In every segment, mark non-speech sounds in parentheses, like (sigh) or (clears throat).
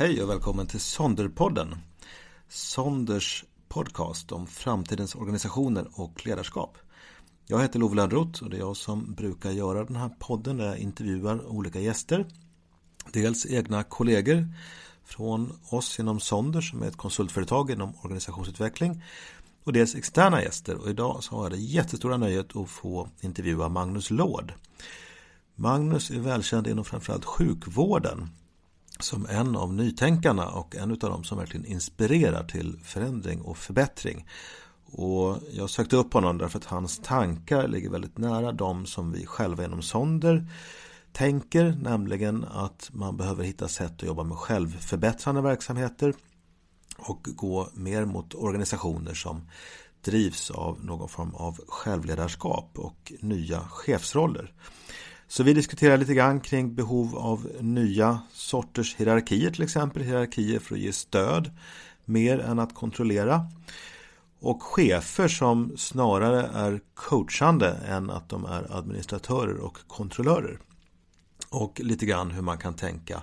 Hej och välkommen till Sonderpodden. Sonders podcast om framtidens organisationer och ledarskap. Jag heter Love Lönnroth och det är jag som brukar göra den här podden där jag intervjuar olika gäster. Dels egna kollegor från oss inom Sonder som är ett konsultföretag inom organisationsutveckling och dels externa gäster och idag så har jag det jättestora nöjet att få intervjua Magnus Lård. Magnus är välkänd inom framförallt sjukvården som en av nytänkarna och en av dem som verkligen inspirerar till förändring och förbättring. Och jag sökte upp honom därför att hans tankar ligger väldigt nära de som vi själva inom Sonder tänker, nämligen att man behöver hitta sätt att jobba med självförbättrande verksamheter och gå mer mot organisationer som drivs av någon form av självledarskap och nya chefsroller. Så vi diskuterar lite grann kring behov av nya sorters hierarkier till exempel. Hierarkier för att ge stöd mer än att kontrollera. Och chefer som snarare är coachande än att de är administratörer och kontrollörer. Och lite grann hur man kan tänka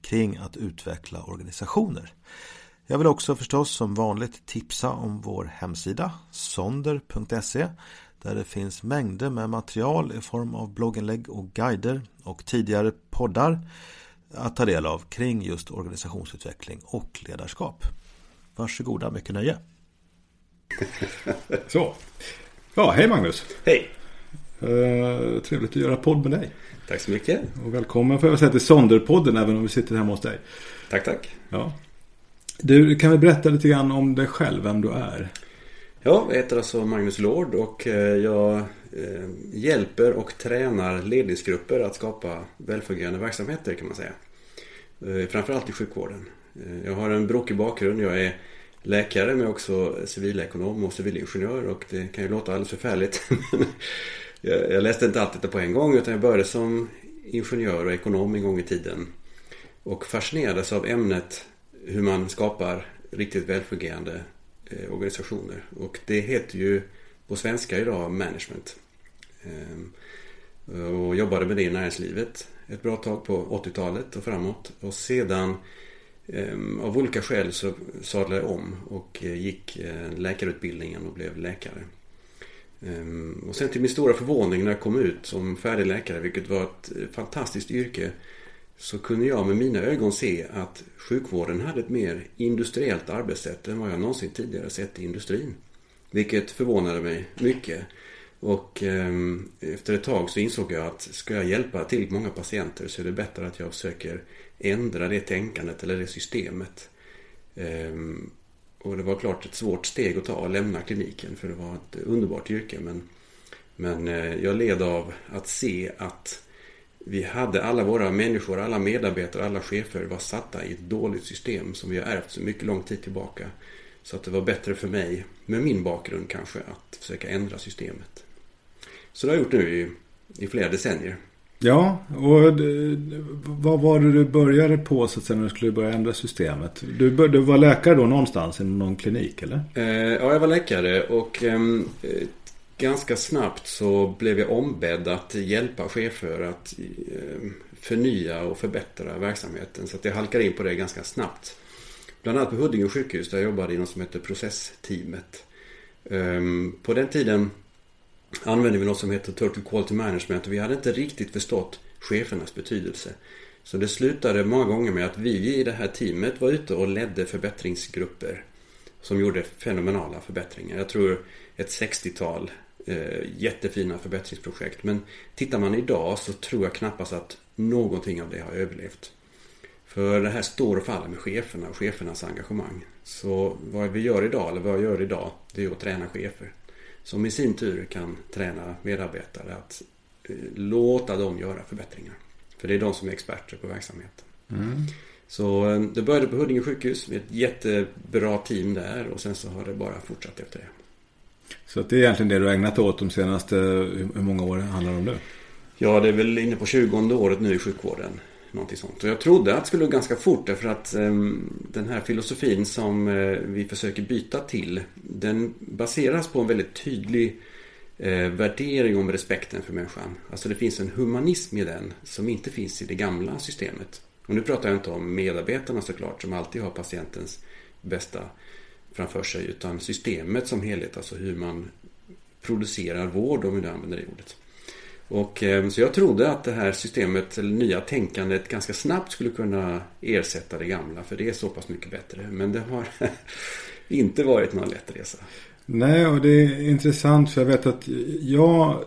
kring att utveckla organisationer. Jag vill också förstås som vanligt tipsa om vår hemsida sonder.se där det finns mängder med material i form av blogginlägg och guider och tidigare poddar att ta del av kring just organisationsutveckling och ledarskap. Varsågoda, mycket nöje. (laughs) Så. Ja, hej Magnus. Hej. Uh, trevligt att göra podd med dig. Tack så mycket. Och välkommen får jag säga till Sonderpodden även om vi sitter hemma hos dig. Tack, tack. Ja. Du, kan vi berätta lite grann om dig själv, vem du är? Ja, jag heter alltså Magnus Lord och eh, jag eh, hjälper och tränar ledningsgrupper att skapa välfungerande verksamheter kan man säga. Eh, framförallt i sjukvården. Jag har en brokig bakgrund. Jag är läkare men också civilekonom och civilingenjör och det kan ju låta alldeles förfärligt. (laughs) jag läste inte allt detta på en gång utan jag började som ingenjör och ekonom en gång i tiden. Och fascinerades av ämnet hur man skapar riktigt välfungerande Eh, organisationer. Och det heter ju på svenska idag management. Ehm, och jobbade med det i näringslivet ett bra tag på 80-talet och framåt. Och sedan ehm, av olika skäl så sadlade jag om och eh, gick eh, läkarutbildningen och blev läkare. Ehm, och sen till min stora förvåning när jag kom ut som färdig läkare, vilket var ett fantastiskt yrke, så kunde jag med mina ögon se att sjukvården hade ett mer industriellt arbetssätt än vad jag någonsin tidigare sett i industrin. Vilket förvånade mig mycket. Och eh, efter ett tag så insåg jag att ska jag hjälpa till många patienter så är det bättre att jag försöker ändra det tänkandet eller det systemet. Eh, och det var klart ett svårt steg att ta att lämna kliniken för det var ett underbart yrke. Men, men eh, jag led av att se att vi hade alla våra människor, alla medarbetare, alla chefer var satta i ett dåligt system som vi har ärvt så mycket lång tid tillbaka. Så att det var bättre för mig, med min bakgrund kanske, att försöka ändra systemet. Så det har jag gjort nu i, i flera decennier. Ja, och vad var det du började på så att säga när du skulle börja ändra systemet? Du, du var läkare då någonstans i någon klinik eller? Eh, ja, jag var läkare och ehm, eh, ganska snabbt så blev jag ombedd att hjälpa chefer att eh, förnya och förbättra verksamheten. Så att jag halkade in på det ganska snabbt. Bland annat på Huddinge sjukhus där jag jobbade i något som heter processteamet. Ehm, på den tiden använde vi något som heter Turtle Quality Management och vi hade inte riktigt förstått chefernas betydelse. Så det slutade många gånger med att vi i det här teamet var ute och ledde förbättringsgrupper som gjorde fenomenala förbättringar. Jag tror ett 60-tal jättefina förbättringsprojekt. Men tittar man idag så tror jag knappast att någonting av det har överlevt. För det här står och faller med cheferna och chefernas engagemang. Så vad vi gör idag, eller vad jag gör idag, det är att träna chefer. Som i sin tur kan träna medarbetare att eh, låta dem göra förbättringar. För det är de som är experter på verksamheten. Mm. Så eh, det började på Huddinge sjukhus med ett jättebra team där och sen så har det bara fortsatt efter det. Så det är egentligen det du har ägnat åt de senaste, hur många år handlar det om nu? Ja, det är väl inne på 20 året nu i sjukvården. Någonting sånt. Och jag trodde att det skulle gå ganska fort därför att eh, den här filosofin som eh, vi försöker byta till den baseras på en väldigt tydlig eh, värdering om respekten för människan. Alltså det finns en humanism i den som inte finns i det gamla systemet. Och nu pratar jag inte om medarbetarna såklart som alltid har patientens bästa framför sig utan systemet som helhet, alltså hur man producerar vård om vi nu använder det ordet. Och, eh, så jag trodde att det här systemet, eller nya tänkandet, ganska snabbt skulle kunna ersätta det gamla. För det är så pass mycket bättre. Men det har (laughs) inte varit någon lätt resa. Nej, och det är intressant för jag vet att jag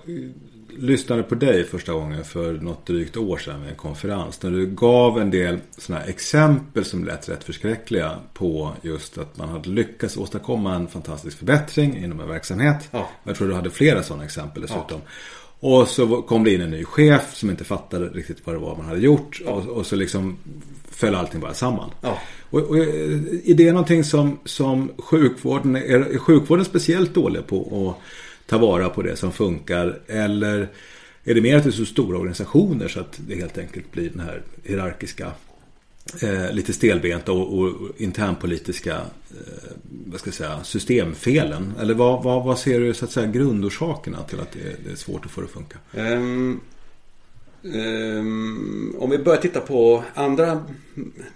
lyssnade på dig första gången för något drygt år sedan vid en konferens. När du gav en del sådana exempel som lät rätt förskräckliga på just att man hade lyckats åstadkomma en fantastisk förbättring inom en verksamhet. Ja. Jag tror du hade flera sådana exempel dessutom. Ja. Och så kom det in en ny chef som inte fattade riktigt vad det var man hade gjort. Ja. Och, och, så liksom föll allting bara samman. Ja. Och, och, är det någonting som, som sjukvården, är, är sjukvården speciellt dålig på att ta vara på det som funkar? Eller är det mer att det är så stora organisationer så att det helt enkelt blir den här hierarkiska eh, lite stelbenta och, och internpolitiska eh, vad ska jag säga, systemfelen? Eller vad, vad, vad, ser du så att säga grundorsakerna till att det är, det är svårt att få det att funka? Um, um, om vi börjar titta på andra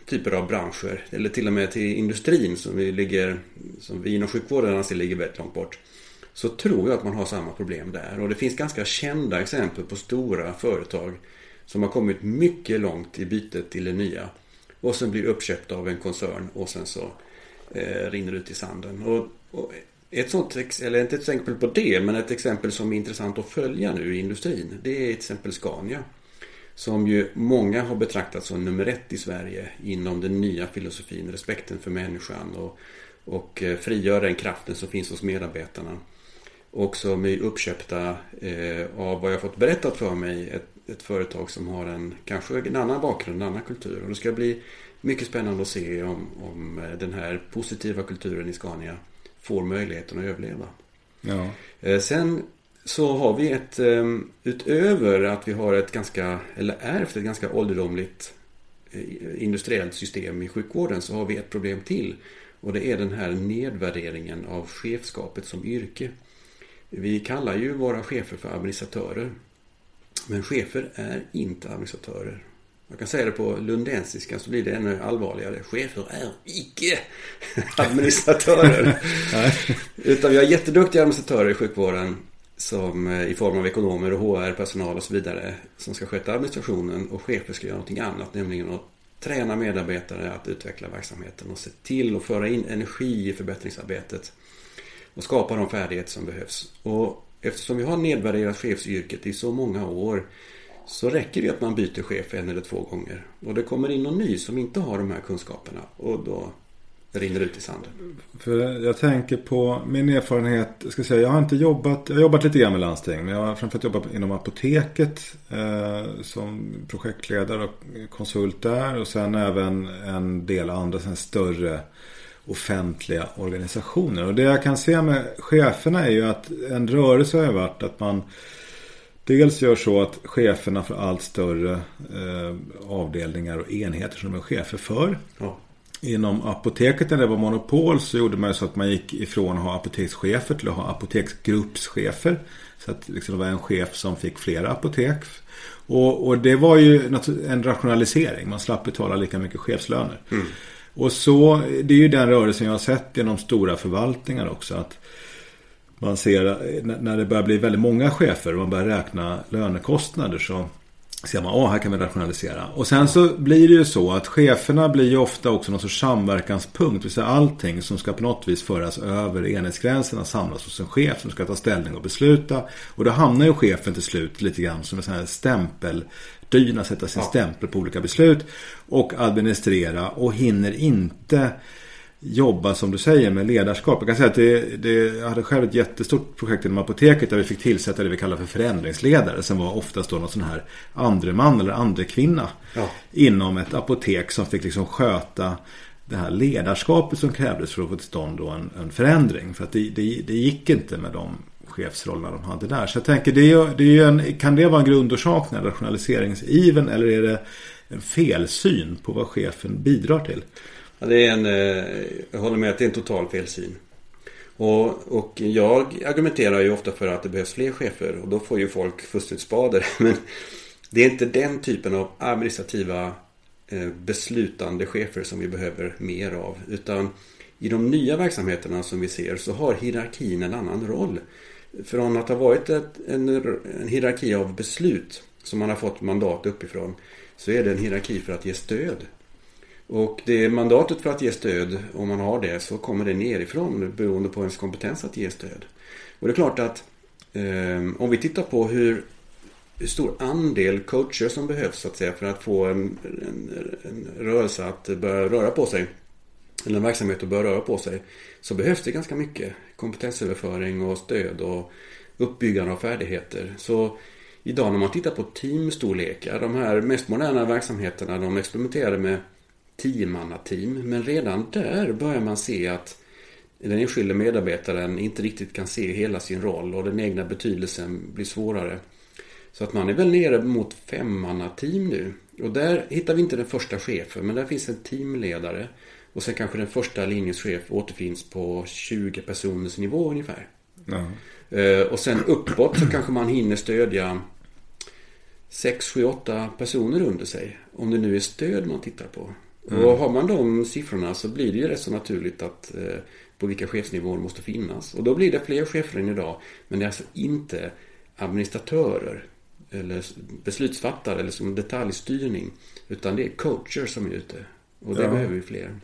typer av branscher eller till och med till industrin som vi ligger som vi inom sjukvården anser ligger väldigt långt bort. Så tror jag att man har samma problem där och det finns ganska kända exempel på stora företag som har kommit mycket långt i bytet till det nya och sen blir uppköpta av en koncern och sen så eh, rinner ut i sanden. Och, och ett sånt, eller inte ett exempel på det, men ett exempel som är intressant att följa nu i industrin. Det är till exempel Scania. Som ju många har betraktat som nummer ett i Sverige inom den nya filosofin, respekten för människan och, och eh, frigöra den kraften som finns hos medarbetarna. Och som är uppköpta eh, av vad jag fått berättat för mig, ett, ett företag som har en kanske en annan bakgrund, en annan kultur. Och det ska bli mycket spännande att se om, om eh, den här positiva kulturen i Scania får möjligheten att överleva. Ja. Eh, sen så har vi ett, eh, utöver att vi har ett ganska, eller ärvt ett ganska ålderdomligt industriellt system i sjukvården så har vi ett problem till. Och det är den här nedvärderingen av chefskapet som yrke. Vi kallar ju våra chefer för administratörer. Men chefer är inte administratörer. Man kan säga det på lundensiska så blir det ännu allvarligare. Chefer är icke (laughs) administratörer. Utan vi har jätteduktiga administratörer i sjukvården som eh, i form av ekonomer och HR-personal och så vidare som ska sköta administrationen och chefer ska göra någonting annat, nämligen att träna medarbetare att utveckla verksamheten och se till att föra in energi i förbättringsarbetet och skapa de färdigheter som behövs. Och eftersom vi har nedvärderat chefsyrket i så många år så räcker det att man byter chef en eller två gånger. Och det kommer in någon ny som inte har de här kunskaperna. Och då rinner det ut i sanden. För jag tänker på min erfarenhet. Jag, ska säga, jag har inte jobbat. Jag har jobbat lite grann med landsting. Men jag har framförallt jobbat inom apoteket. Eh, som projektledare och konsult där. Och sen även en del andra sen större offentliga organisationer. Och det jag kan se med cheferna är ju att en rörelse har varit att man dels gör så att cheferna får allt större eh, avdelningar och enheter som de är chefer för. Ja. Inom apoteket när det var monopol så gjorde man så att man gick ifrån att ha apotekschefer till att ha apoteksgruppschefer. Så att liksom det var en chef som fick flera apotek. Och, och det var ju en rationalisering. Man slapp betala lika mycket chefslöner. Mm. Och så, det är ju den rörelsen jag har sett genom stora förvaltningar också. Att man ser när det börjar bli väldigt många chefer och man börjar räkna lönekostnader så ser man, åh här kan vi rationalisera. Och sen så blir det ju så att cheferna blir ju ofta också någon sorts samverkanspunkt. Det vill säga allting som ska på något vis föras över enhetsgränserna samlas hos en chef som ska ta ställning och besluta. Och då hamnar ju chefen till slut lite grann som en sån här stämpel dyna sätta sin ja. stämpel på olika beslut och administrera och hinner inte jobba som du säger med ledarskap. Jag kan säga att det, det, jag hade själv ett jättestort projekt inom apoteket där vi fick tillsätta det vi kallar för förändringsledare som var oftast då någon sån här andre man eller andre kvinna ja. inom ett apotek som fick liksom sköta det här ledarskapet som krävdes för att få till stånd en, en förändring. För att det, det, det gick inte med de chefsrollerna de hade där. Så jag tänker, det är, det är en, kan det vara en grundorsak när rationaliseringsiven eller är det en felsyn på vad chefen bidrar till? Ja, det är en, eh, jag håller med att det är en total felsyn. Och, och jag argumenterar ju ofta för att det behövs fler chefer och då får ju folk fullständigt spader. (laughs) Men det är inte den typen av administrativa eh, beslutande chefer som vi behöver mer av. Utan i de nya verksamheterna som vi ser så har hierarkin en annan roll. Från att ha varit ett, en, en hierarki av beslut som man har fått mandat uppifrån så är det en hierarki för att ge stöd. Och det är mandatet för att ge stöd, om man har det, så kommer det nerifrån beroende på ens kompetens att ge stöd. Och det är klart att eh, om vi tittar på hur, hur stor andel coacher som behövs så att säga för att få en, en, en rörelse att börja röra på sig eller en verksamhet att börja röra på sig så behövs det ganska mycket kompetensöverföring och stöd och uppbyggande av färdigheter. Så idag när man tittar på teamstorlekar, de här mest moderna verksamheterna, de experimenterade med tiomannateam. Men redan där börjar man se att den enskilde medarbetaren inte riktigt kan se hela sin roll och den egna betydelsen blir svårare. Så att man är väl nere mot femmannateam nu. Och där hittar vi inte den första chefen, men där finns en teamledare. Och sen kanske den första linjens chef återfinns på 20 personers nivå ungefär. Eh, och sen uppåt så kanske man hinner stödja 6, 7, 8 personer under sig. Om det nu är stöd man tittar på. Mm. Och har man de siffrorna så blir det ju rätt så naturligt att eh, på vilka chefsnivåer måste finnas. Och då blir det fler chefer än idag. Men det är alltså inte administratörer eller beslutsfattare eller som detaljstyrning. Utan det är coacher som är ute. Och det ja. behöver vi fler.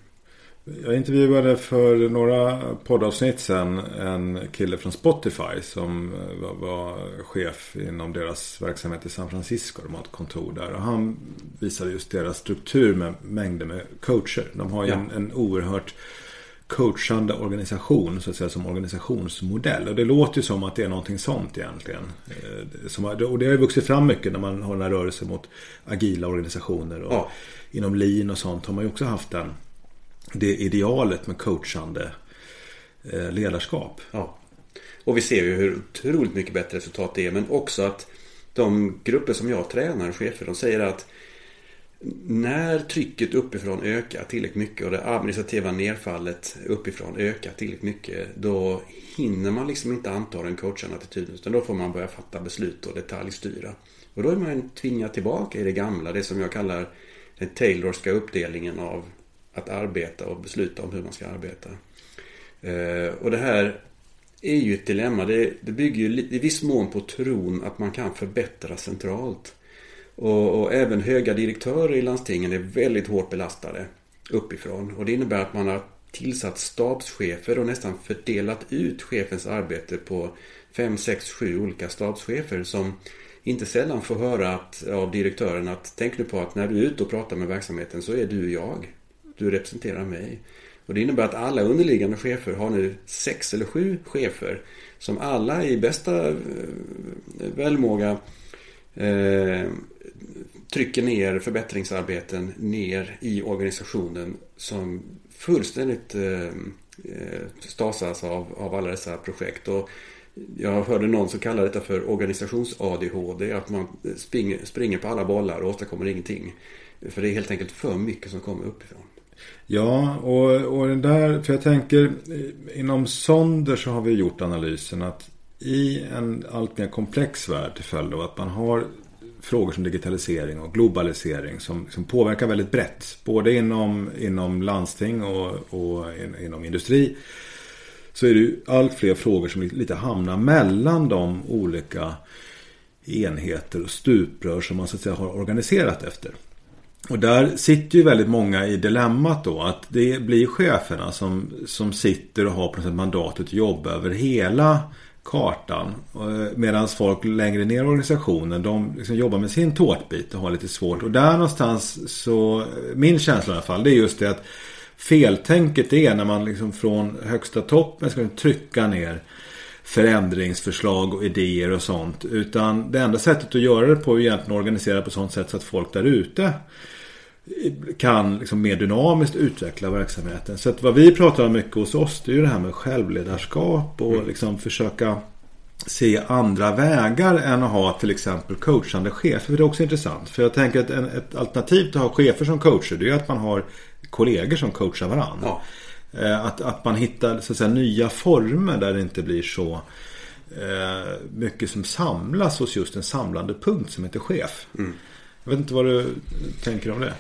Jag intervjuade för några poddavsnitt sen en kille från Spotify som var, var, chef inom deras verksamhet i San Francisco. De har ett kontor där och han visade just deras struktur med mängder med coacher. De har ju ja. en, en oerhört coachande organisation så att säga som organisationsmodell. Och det låter ju som att det är någonting sånt egentligen. Eh, och det har ju vuxit fram mycket när man har den här rörelsen mot agila organisationer. Och ja. Inom lean och sånt har man ju också haft den det idealet med coachande eh, ledarskap. Ja. Och vi ser ju hur otroligt mycket bättre resultat det är. Men också att de grupper som jag tränar, chefer, de säger att när trycket uppifrån ökar tillräckligt mycket och det administrativa nedfallet uppifrån ökar tillräckligt mycket då hinner man liksom inte anta den coachande attityden utan då får man börja fatta beslut och detaljstyra. Och då är man tvingad tillbaka i det gamla, det som jag kallar den Taylorska uppdelningen av att arbeta och besluta om hur man ska arbeta. Eh, och det här är ju ett dilemma. Det, det bygger ju i viss mån på tron att man kan förbättra centralt. Och, och, även höga direktörer i landstingen är väldigt hårt belastade uppifrån. Och det innebär att man har tillsatt stabschefer och nästan fördelat ut chefens arbete på fem, sex, sju olika stabschefer som inte sällan får höra att, av direktören att tänk nu på att när du är ute och pratar med verksamheten så är du jag du representerar mig. Och det innebär att alla underliggande chefer har nu sex eller sju chefer som alla i bästa eh, välmåga eh, trycker ner förbättringsarbeten ner i organisationen som fullständigt eh, eh stasas av, av alla dessa projekt. Och jag hörde någon som kallade detta för organisations-ADHD. Att man springer, springer på alla bollar och åstadkommer ingenting. För det är helt enkelt för mycket som kommer uppifrån. Ja, och, och den där, för jag tänker eh, inom Sonder så har vi gjort analysen att i en allt mer komplex värld till följd av att man har frågor som digitalisering och globalisering som, som påverkar väldigt brett. Både inom, inom landsting och, och in, inom industri. Så är det ju allt fler frågor som lite hamnar mellan de olika enheter och stuprör som man så att säga har organiserat efter. Och där sitter ju väldigt många i dilemmat då att det blir cheferna som, som sitter och har på något sätt mandatet att jobba över hela kartan. Eh, Medan folk längre ner i organisationen de liksom jobbar med sin tårtbit och har lite svårt. Och där någonstans så, min känsla i alla fall, det är just det att feltänket är när man liksom från högsta toppen ska trycka ner förändringsförslag och idéer och sånt. Utan det enda sättet att göra det på är egentligen att organisera på sånt sätt så att folk där ute kan liksom mer dynamiskt utveckla verksamheten. Så att vad vi pratar om mycket hos oss det är ju det här med självledarskap och mm. liksom försöka se andra vägar än att ha till exempel coachande chefer. Det är också intressant. För jag tänker att en, ett alternativ till att ha chefer som coacher det är att man har kollegor som coachar varandra. Ja. Eh, att, att man hittar så att säga, nya former där det inte blir så eh, mycket som samlas hos just en samlande punkt som heter chef. Mm. Jag vet inte vad du tänker om det.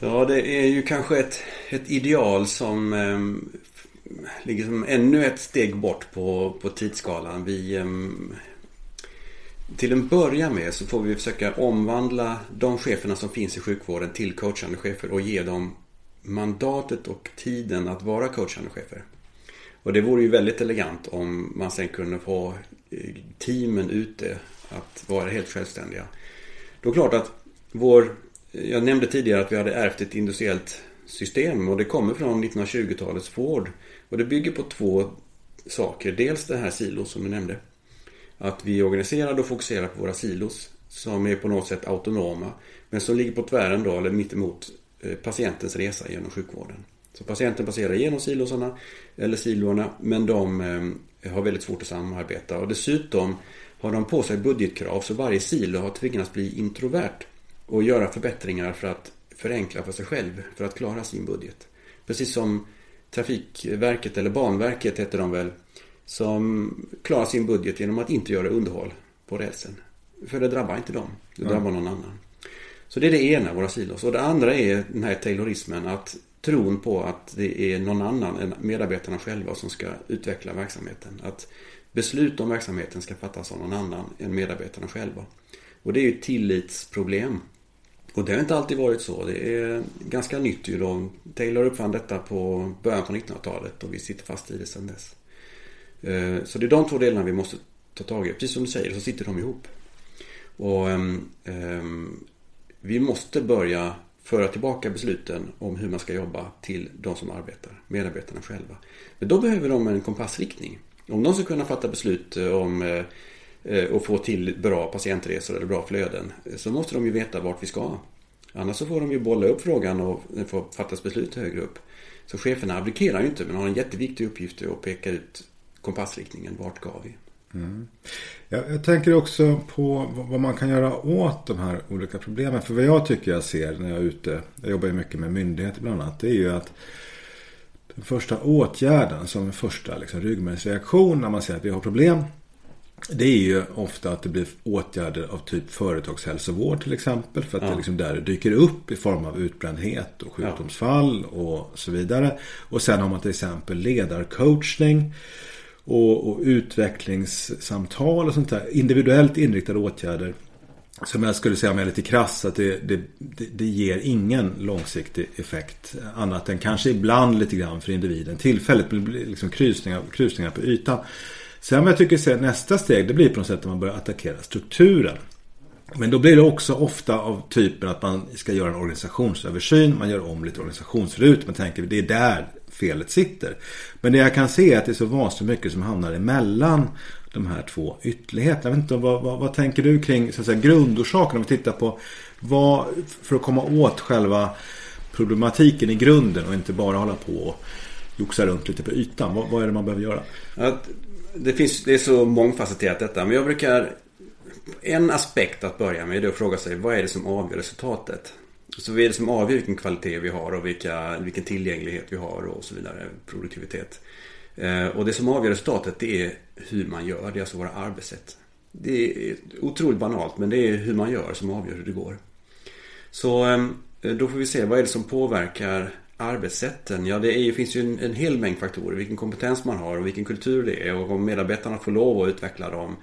Ja, det är ju kanske ett, ett ideal som eh, ligger som ännu ett steg bort på, på tidsskalan. Vi, eh, till en början med så får vi försöka omvandla de cheferna som finns i sjukvården till coachande chefer och ge dem mandatet och tiden att vara coachande chefer. Och det vore ju väldigt elegant om man sen kunde få eh, teamen ute att vara helt självständiga. Då är det klart att vår jag nämnde tidigare att vi hade ärvt ett industriellt system och det kommer från 1920-talets Ford. Och det bygger på två saker. Dels det här silos som du nämnde. Att vi organiserar och fokuserar på våra silos som är på något sätt autonoma. Men som ligger på tvären då, eller mittemot eh, patientens resa genom sjukvården. Så patienten passerar genom silosarna eller silorna men de eh, har väldigt svårt att samarbeta. Och dessutom har de på sig budgetkrav så varje silo har tvingats bli introvert och göra förbättringar för att förenkla för sig själv för att klara sin budget. Precis som Trafikverket eller Banverket heter de väl som klarar sin budget genom att inte göra underhåll på rälsen. För det drabbar inte dem, det drabbar någon annan. Så det är det ena, våra silos. Och det andra är den här taylorismen, att tron på att det är någon annan än medarbetarna själva som ska utveckla verksamheten. Att beslut om verksamheten ska fattas av någon annan än medarbetarna själva. Och det är ju ett tillitsproblem. Och det har inte alltid varit så. Det är ganska nytt ju då. Taylor uppfann detta på början på 1900-talet och vi sitter fast i det sedan dess. Eh, så det är de två delarna vi måste ta tag i. Precis som du säger så sitter de ihop. Och um, vi måste börja föra tillbaka besluten om hur man ska jobba till de som arbetar, medarbetarna själva. Men då behöver de en kompassriktning. Om de ska kunna fatta beslut eh, om Eh, Eh, och få till bra patientresor eller bra flöden eh, så måste de ju veta vart vi ska. Annars så får de ju bolla upp frågan och det får fattas beslut högre upp. Så cheferna abdikerar ju inte men har en jätteviktig uppgift att peka ut kompassriktningen. Vart ska vi? Mm. Jag, jag, tänker också på vad man kan göra åt de här olika problemen. För vad jag tycker jag ser när jag är ute, jag jobbar ju mycket med myndigheter bland annat, det är ju att den första åtgärden som första liksom, ryggmärgsreaktion när man ser att vi har problem det är ju ofta att det blir åtgärder av typ företagshälsovård till exempel. För att ja. det liksom där dyker upp i form av utbrändhet och sjukdomsfall och så vidare. Och sen har man till exempel ledarcoachning. Och, och utvecklingssamtal och sånt där. Individuellt inriktade åtgärder. Som jag skulle säga med lite krass att det, det, det, det, ger ingen långsiktig effekt. Annat än kanske ibland lite grann för individen. Tillfälligt blir liksom krusningar, krusningar på ytan. Sen vad jag tycker nästa steg det blir på något sätt att man börjar attackera strukturen. Men då blir det också ofta av typen att man ska göra en organisationsöversyn. Man gör om lite organisationsrut. Man tänker det är där felet sitter. Men det jag kan se är att det är så vansinnigt mycket som hamnar emellan de här två ytterligheterna. Jag vet inte, vad, vad, vad tänker du kring så att säga, grundorsaken? Om vi tittar på vad, för att komma åt själva problematiken i grunden och inte bara hålla på och joxa runt lite på ytan. Vad, vad är det man behöver göra? Att det, finns, det är så mångfacetterat detta. Men jag brukar... En aspekt att börja med är att fråga sig vad är det som avgör resultatet? Så vad är det som avgör vilken kvalitet vi har och vilka, vilken tillgänglighet vi har och så vidare. Produktivitet. Eh, och det som avgör resultatet det är hur man gör. Det är alltså våra arbetssätt. Det är otroligt banalt men det är hur man gör som avgör hur det går. Så eh, då får vi se vad är det som påverkar arbetssätten? Ja, det är, finns ju en, en hel mängd faktorer. Vilken kompetens man har och vilken kultur det är och om medarbetarna får lov att utveckla dem.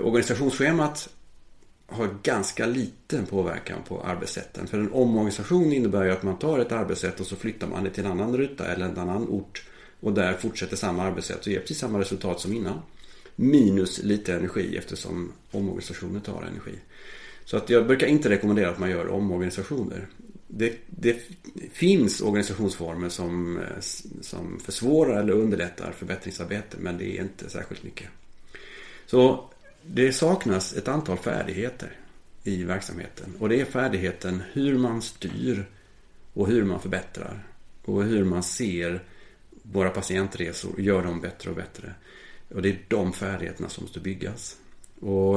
Organisationsschemat har ganska liten påverkan på arbetssätten. För en omorganisation innebär ju att man tar ett arbetssätt och så flyttar man det till en annan ruta eller en annan ort. Och där fortsätter samma arbetssätt och ger precis samma resultat som innan. Minus lite energi eftersom omorganisationer tar energi. Så att jag brukar inte rekommendera att man gör omorganisationer det, det, finns organisationsformer som, eh, som försvårar eller underlättar förbättringsarbete men det är inte särskilt mycket. Så det saknas ett antal färdigheter i verksamheten och det är färdigheten hur man styr och hur man förbättrar och hur man ser våra patientresor och gör dem bättre och bättre. Och det är de färdigheterna som måste byggas. Och,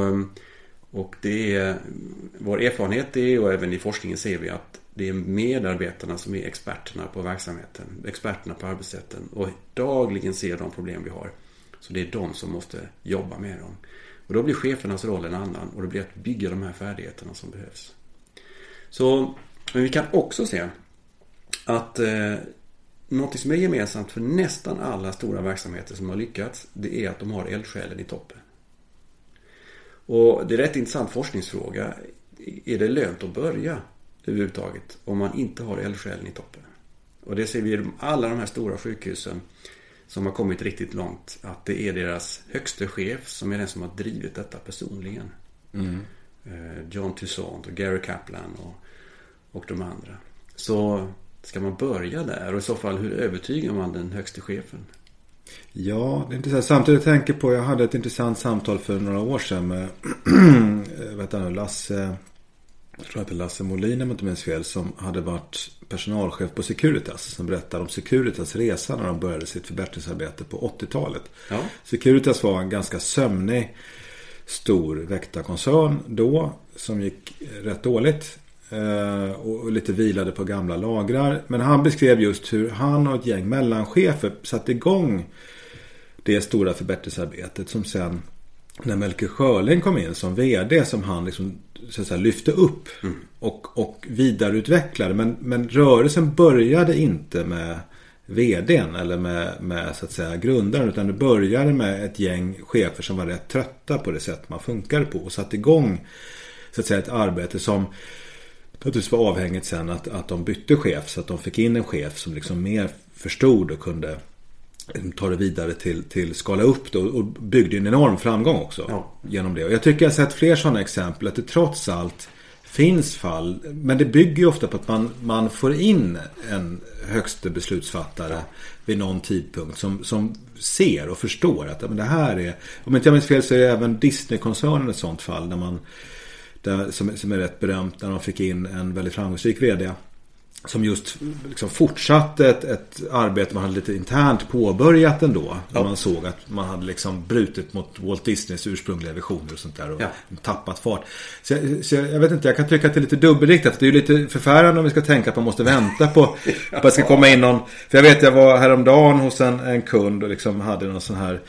och det är, vår erfarenhet är och även i forskningen ser vi att det är medarbetarna som är experterna på verksamheten, experterna på arbetssätten och dagligen ser de problem vi har. Så det är de som måste jobba med dem. Och då blir chefernas roll en annan och det blir att bygga de här färdigheterna som behövs. Så, men vi kan också se att eh, något som är gemensamt för nästan alla stora verksamheter som har lyckats, det är att de har eldsjälen i toppen. Och det är en rätt intressant forskningsfråga. Är det lönt att börja överhuvudtaget om man inte har eldsjälen i toppen? Och det ser vi i alla de här stora sjukhusen som har kommit riktigt långt. Att det är deras högste chef som är den som har drivit detta personligen. Mm. John Toussaint och Gary Kaplan och, och de andra. Så ska man börja där? Och i så fall hur övertygar man den högste chefen? Ja, det är intressant. Samtidigt tänker på, jag hade ett intressant samtal för några år sedan med (clears throat) vet du, Lasse, jag tror att det är Lasse Molin om jag inte minns fel, som hade varit personalchef på Securitas. Som berättade om Securitas resa när de började sitt förbättringsarbete på 80-talet. Ja. Securitas var en ganska sömnig stor väktarkoncern då som gick rätt dåligt. Eh, och lite vilade på gamla lagrar. Men han beskrev just hur han och ett gäng mellanchefer satte igång det stora förbättringsarbetet som sen när Melker Schörling kom in som vd som han liksom så att säga, lyfte upp mm. och, och vidareutvecklade. Men, men rörelsen började inte med vdn eller med, med så att säga grundaren utan det började med ett gäng chefer som var rätt trötta på det sätt man funkar på och satte igång så att säga ett arbete som naturligtvis var avhängigt sen att, att de bytte chef så att de fick in en chef som liksom mer förstod och kunde ta det vidare till, till skala upp det och byggde en enorm framgång också ja. genom det. Och jag tycker jag har sett fler sådana exempel att det trots allt finns fall. Men det bygger ju ofta på att man, man får in en högste beslutsfattare vid någon tidpunkt som, som ser och förstår att men det här är, om inte jag minns fel så är även Disney-koncernen ett sådant fall där man där, som, som är rätt berömt när de fick in en väldigt framgångsrik vd. Som just liksom fortsatte ett, ett arbete man hade lite internt påbörjat ändå. Ja. Man såg att man hade liksom brutit mot Walt Disneys ursprungliga visioner och sånt där. Och ja. tappat fart. Så, jag, så jag, jag, vet inte, jag kan tycka att det är lite dubbelriktat. Det är ju lite förfärande om vi ska tänka att man måste vänta på (laughs) att det ska komma in någon. För jag vet, jag var häromdagen hos en, en kund och liksom hade någon sån här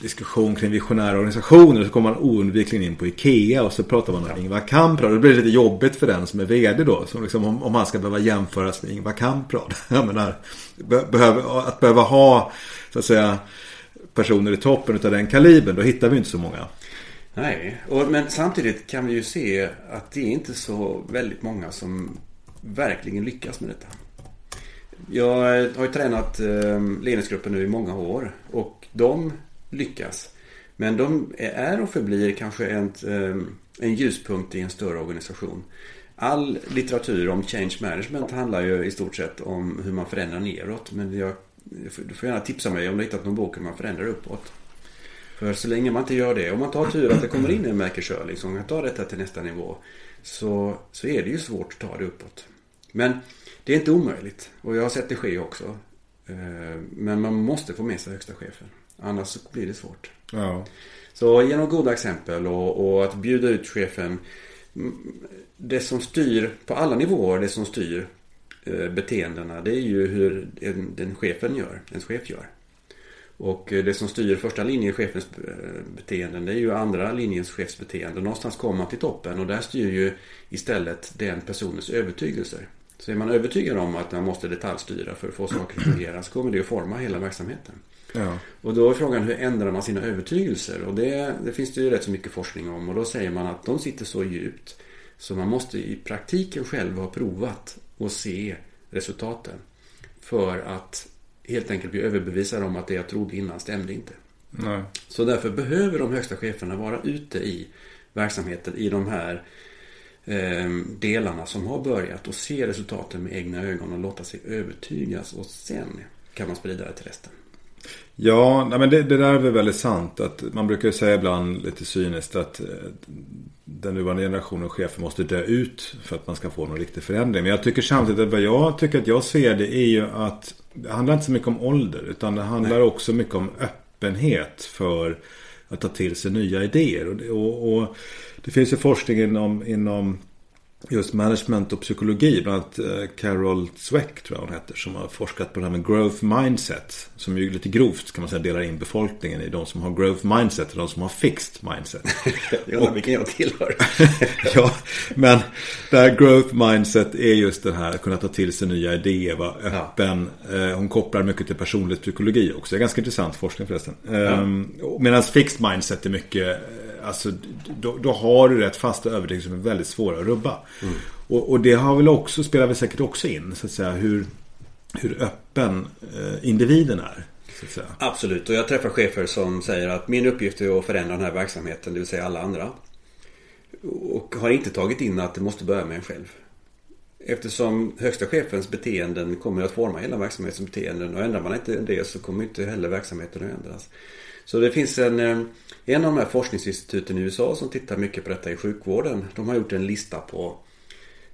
diskussion kring visionära organisationer så kommer man oundvikligen in på Ikea och så pratar man om Ingvar Kamprad. Det blir lite jobbigt för den som är VD då. Som liksom, om, om han ska behöva jämföras med Ingvar Kamprad. (laughs) Jag menar, be, behöver, att behöva ha så att säga personer i toppen av den kalibern. Då hittar vi inte så många. Nej, och, men samtidigt kan vi ju se att det är inte så väldigt många som verkligen lyckas med detta. Jag har ju tränat eh, ledningsgruppen nu i många år och de lyckas. Men de är och förblir kanske en, eh, en ljuspunkt i en större organisation. All litteratur om change management handlar ju i stort sett om hur man förändrar neråt. Men jag, du får gärna tipsa mig om du hittat någon bok hur man förändrar uppåt. För så länge man inte gör det, om man tar tur att det kommer in en märkeskör som kan ta detta till nästa nivå. Så, så är det ju svårt att ta det uppåt. Men det är inte omöjligt. Och jag har sett det ske också. Eh, men man måste få med sig högsta chefen. Annars blir det svårt. Ja. Så genom goda exempel och, och, att bjuda ut chefen. Det som styr på alla nivåer, det som styr eh, beteendena. Det är ju hur en, den chefen gör, ens chef gör. Och eh, det som styr första linjen chefens eh, beteenden det är ju andra linjens chefsbeteende. Någonstans kommer man till toppen och där styr ju istället den personens övertygelser. Så är man övertygad om att man måste detaljstyra för att få saker att fungera så kommer det att forma hela verksamheten. Ja. Och då är frågan hur ändrar man sina övertygelser? Och det, det finns det ju rätt så mycket forskning om. Och då säger man att de sitter så djupt så man måste i praktiken själv ha provat och se resultaten. För att helt enkelt bli överbevisad om att det jag trodde innan stämde inte. Nej. Så därför behöver de högsta cheferna vara ute i verksamheten i de här eh, delarna som har börjat och se resultaten med egna ögon och låta sig övertygas och sen kan man sprida det till resten. Ja, nej men det, det, där är väl väldigt sant. Att man brukar säga ibland lite cyniskt att eh, den nuvarande generationen chefer måste dö ut för att man ska få någon riktig förändring. Men jag tycker samtidigt att vad jag tycker att jag ser det är ju att det handlar inte så mycket om ålder utan det handlar nej. också mycket om öppenhet för att ta till sig nya idéer. Och, och, och det finns ju forskning inom, inom just management och psykologi. Bland annat eh, Carol Zweck tror jag hon heter. Som har forskat på det här med growth mindset. Som ju lite grovt kan man säga delar in befolkningen i de som har growth mindset och de som har fixed mindset. (laughs) jag undrar vilken jag tillhör. (laughs) ja, men det här growth mindset är just det här att kunna ta till sig nya idéer, vara öppen. Ja. Hon kopplar mycket till personlig psykologi också. Det är ganska intressant forskning förresten. Ja. Ehm, Medan fixed mindset är mycket Alltså, då, då, har du rätt fasta övertygelser som är väldigt svåra att rubba. Mm. Och, och, det har väl också, spelar väl säkert också in, så att säga, hur, hur öppen eh, individen är. Absolut, och jag träffar chefer som säger att min uppgift är att förändra den här verksamheten, det vill säga alla andra. Och har inte tagit in att det måste börja med en själv. Eftersom högsta chefens beteenden kommer att forma hela verksamhetens beteenden och ändrar man inte det så kommer inte heller verksamheten att ändras. Så det finns en, eh, en av de här forskningsinstituten i USA som tittar mycket på detta i sjukvården. De har gjort en lista på,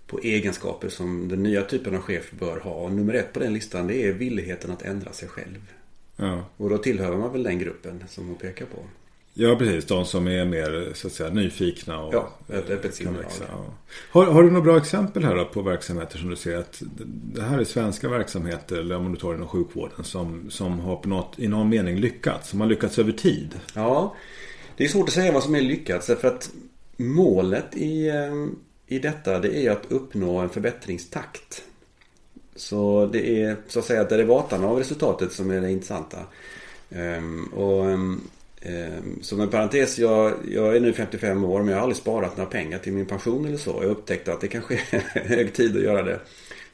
på egenskaper som den nya typen av chef bör ha. Och nummer ett på den listan det är villigheten att ändra sig själv. Ja. Och då tillhör man väl den gruppen som hon pekar på. Ja, precis. De som är mer så att säga, nyfikna och ja, ett öppet sinne. Ja. Har, har du några bra exempel här på verksamheter som du ser att det här är svenska verksamheter, eller om du tar inom sjukvården, som, som har på något, i någon mening lyckats? Som har lyckats över tid? Ja, det är svårt att säga vad som är lyckats. För att målet i, eh, i detta det är att uppnå en förbättringstakt. Så det är så att säga derivatarna av resultatet som är det intressanta. Ehm, och Ehm, Ehm, som en parentes, jag, jag är nu 55 år men jag har aldrig sparat några pengar till min pension eller så. Jag upptäckte att det kanske är (laughs) hög tid att göra det.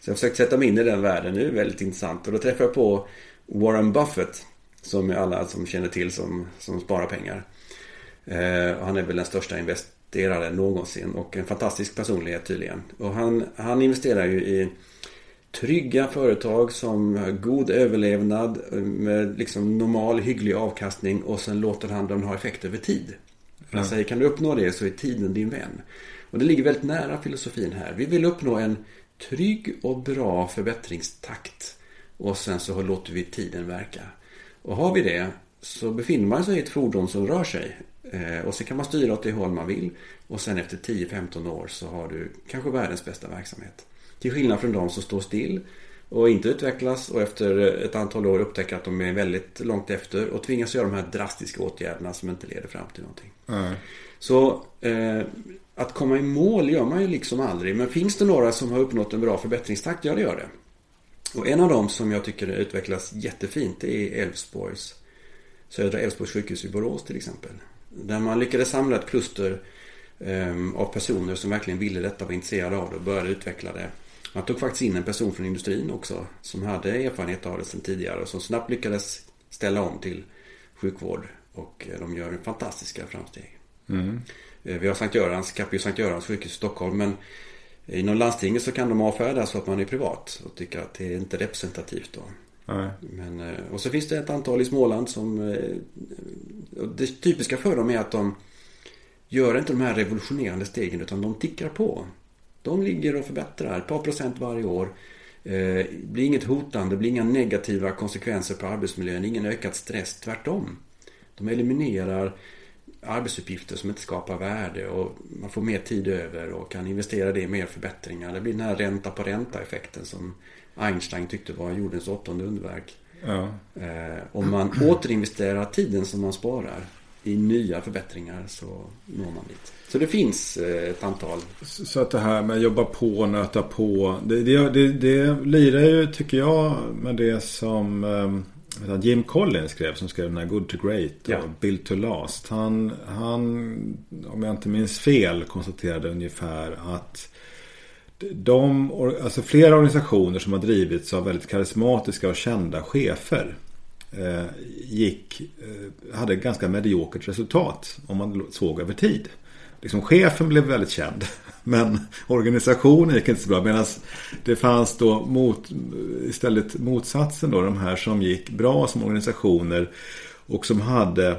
Så jag har försökt sätta mig in i den världen nu, väldigt intressant. Och då träffade jag på Warren Buffett. Som alla som känner till som, som sparar pengar. Eh, han är väl den största investeraren någonsin och en fantastisk personlighet tydligen. Och han, han investerar ju i trygga företag som har god överlevnad med liksom normal hygglig avkastning och sen låter han dem ha effekt över tid. För han säger kan du uppnå det så är tiden din vän. Och det ligger väldigt nära filosofin här. Vi vill uppnå en trygg och bra förbättringstakt. Och sen så låter vi tiden verka. Och har vi det så befinner man sig i ett fordon som rör sig. Eh, och så kan man styra åt det håll man vill. Och sen efter 10-15 år så har du kanske världens bästa verksamhet. Till skillnad från de som står still och inte utvecklas och efter ett antal år upptäcker att de är väldigt långt efter och tvingas göra de här drastiska åtgärderna som inte leder fram till någonting. Mm. Så eh, att komma i mål gör man ju liksom aldrig. Men finns det några som har uppnått en bra förbättringstakt? Ja, det gör det. Och en av dem som jag tycker utvecklas jättefint det är Älvsborgs Södra Älvsborgs sjukhus i Borås till exempel. Där man lyckades samla ett kluster eh, av personer som verkligen ville detta, var intresserade av det och började utveckla det. Man tog faktiskt in en person från industrin också som hade erfarenhet av det sedan tidigare och som snabbt lyckades ställa om till sjukvård och eh, de gör fantastiska framsteg. Mm. Eh, vi har Sankt Görans, Capio Sankt Görans sjukhus i Stockholm men inom landstinget så kan de avfärdas för att man är privat och tycker att det är inte representativt då. Nej. Men, eh, och så finns det ett antal i Småland som Det typiska för dem är att de Gör inte de här revolutionerande stegen utan de tickar på. De ligger och förbättrar ett par procent varje år. Det eh, blir inget hotande, det blir inga negativa konsekvenser på arbetsmiljön, ingen ökad stress, tvärtom. De eliminerar arbetsuppgifter som inte skapar värde och man får mer tid över och kan investera det i mer förbättringar. Det blir den här ränta på ränta effekten som Einstein tyckte var jordens åttonde underverk. Ja. Eh, om man återinvesterar tiden som man sparar i nya förbättringar så når man dit. Så det finns eh, ett antal. Så att det här med att jobba på, nöta på. Det, det, det, det lirar ju tycker jag med det som eh, Jim Collins skrev. Som skrev den här Good to Great och ja. Build to Last. Han, han, om jag inte minns fel, konstaterade ungefär att de, alltså flera organisationer som har drivits av väldigt karismatiska och kända chefer Eh, gick, eh, hade ganska mediokert resultat om man såg över tid. Liksom chefen blev väldigt känd. (laughs) Men organisationen gick inte så bra. Medan det fanns då mot, istället motsatsen då. De här som gick bra som organisationer. Och som hade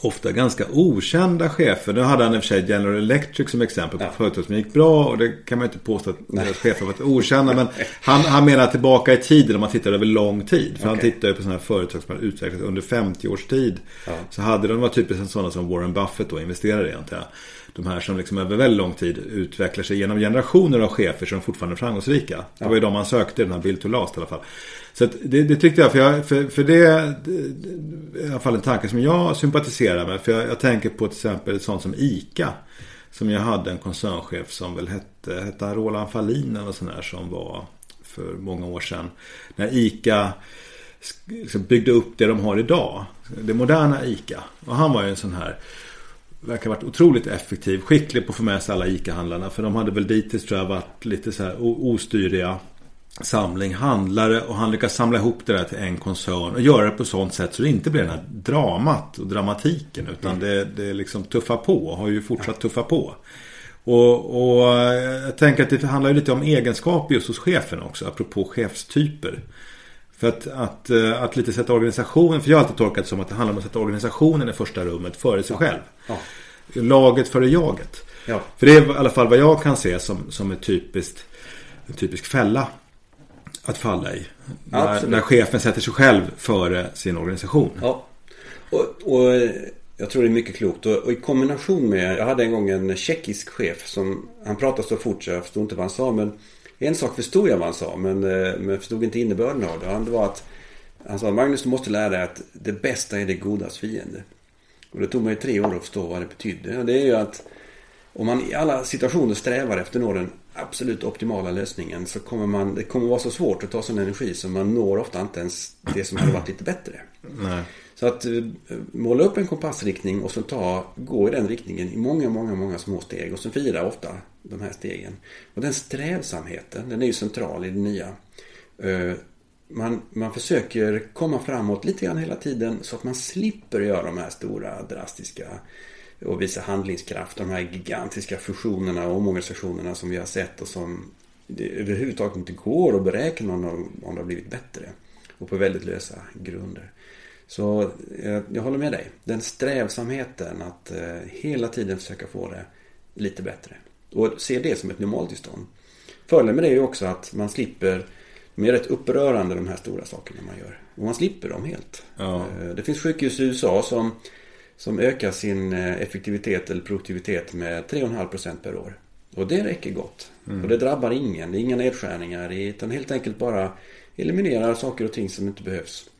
ofta ganska okända chefer. Nu hade han i och för sig General Electric som exempel på ja. företag som gick bra. Och det kan man inte påstå att deras chefer varit okända. Men han, han menar tillbaka i tiden om man tittar över lång tid. För okay. han tittar ju på sådana här företag som har utvecklats under 50 års tid. Ja. Så hade de varit typiskt sådana som Warren Buffett då investerade i antar jag de här som liksom över väldigt lång tid utvecklar sig genom generationer av chefer som fortfarande är framgångsrika. Det var ju de man sökte, den här Bill to Last i alla fall. Så det, det, tyckte jag, för, jag, för, för det är i alla fall en tanke som jag sympatiserar med. För jag, jag tänker på till exempel ett sånt som ICA. Som jag hade en koncernchef som väl hette, hette Roland Fahlin eller sån där som var för många år sedan. När ICA liksom byggde upp det de har idag. Det moderna ICA. Och han var ju en sån här verkar ha varit otroligt effektiv. Skicklig på att få med sig alla ICA-handlarna. För de hade väl dittills tror jag varit lite så här ostyriga samling handlare och han lyckas samla ihop det där till en koncern och göra det på sånt sätt så det inte blir den här dramat och dramatiken utan mm. det, det liksom tuffar på har ju fortsatt tuffa på. Och, och jag tänker att det handlar lite om egenskaper just hos chefen också apropå chefstyper. För att, att, eh, att lite sätta organisationen, för jag har alltid tolkat det som att det handlar om att sätta organisationen i första rummet före sig själv. Ja. Laget före jaget. Ja. För det är i alla fall vad jag kan se som, som ett typiskt, en typisk fälla att falla i. När, när, chefen sätter sig själv före sin organisation. Ja. Och, och jag tror det är mycket klokt. Och, och, i kombination med, jag hade en gång en tjeckisk chef som, han pratade så fort så jag förstod inte vad han sa. Men en sak förstod jag vad han sa men, eh, men förstod inte innebörden av det. Det var att han sa Magnus du måste lära dig att det bästa är det godas fiende. Och det tog mig tre år att förstå vad det betydde. Det är ju att om man i alla situationer strävar efter att nå den absolut optimala lösningen så kommer man, det kommer vara så svårt att ta sån energi så man når ofta inte ens det som hade varit lite bättre. Nej. Så att eh, måla upp en kompassriktning och så ta, gå i den riktningen i många, många, många små steg och så fira ofta de här stegen. Och den strävsamheten, den är ju central i det nya. Eh, man, man försöker komma framåt lite grann hela tiden så att man slipper göra de här stora drastiska och visa handlingskraft. De här gigantiska fusionerna och omorganisationerna som vi har sett och som det överhuvudtaget inte går att beräkna om det har blivit bättre. Och på väldigt lösa grunder. Så jag, jag håller med dig. Den strävsamheten att eh, hela tiden försöka få det lite bättre. Och se det som ett normaltillstånd. Fördelen med det är ju också att man slipper de är rätt upprörande de här stora sakerna man gör. Och man slipper dem helt. Ja. Eh, det finns sjukhus i USA som, som ökar sin eh, effektivitet eller produktivitet med 3,5% per år. Och det räcker gott. Mm. Och det drabbar ingen. Det är inga nedskärningar. Utan helt enkelt bara eliminerar saker och ting som inte behövs.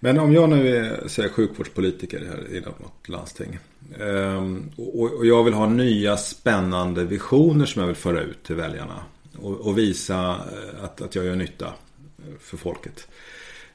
Men om jag nu är säg, sjukvårdspolitiker här inom något landsting. Ehm, och, jag vill ha nya spännande visioner som jag vill föra ut till väljarna. Och, visa eh, att, att jag gör nytta för folket.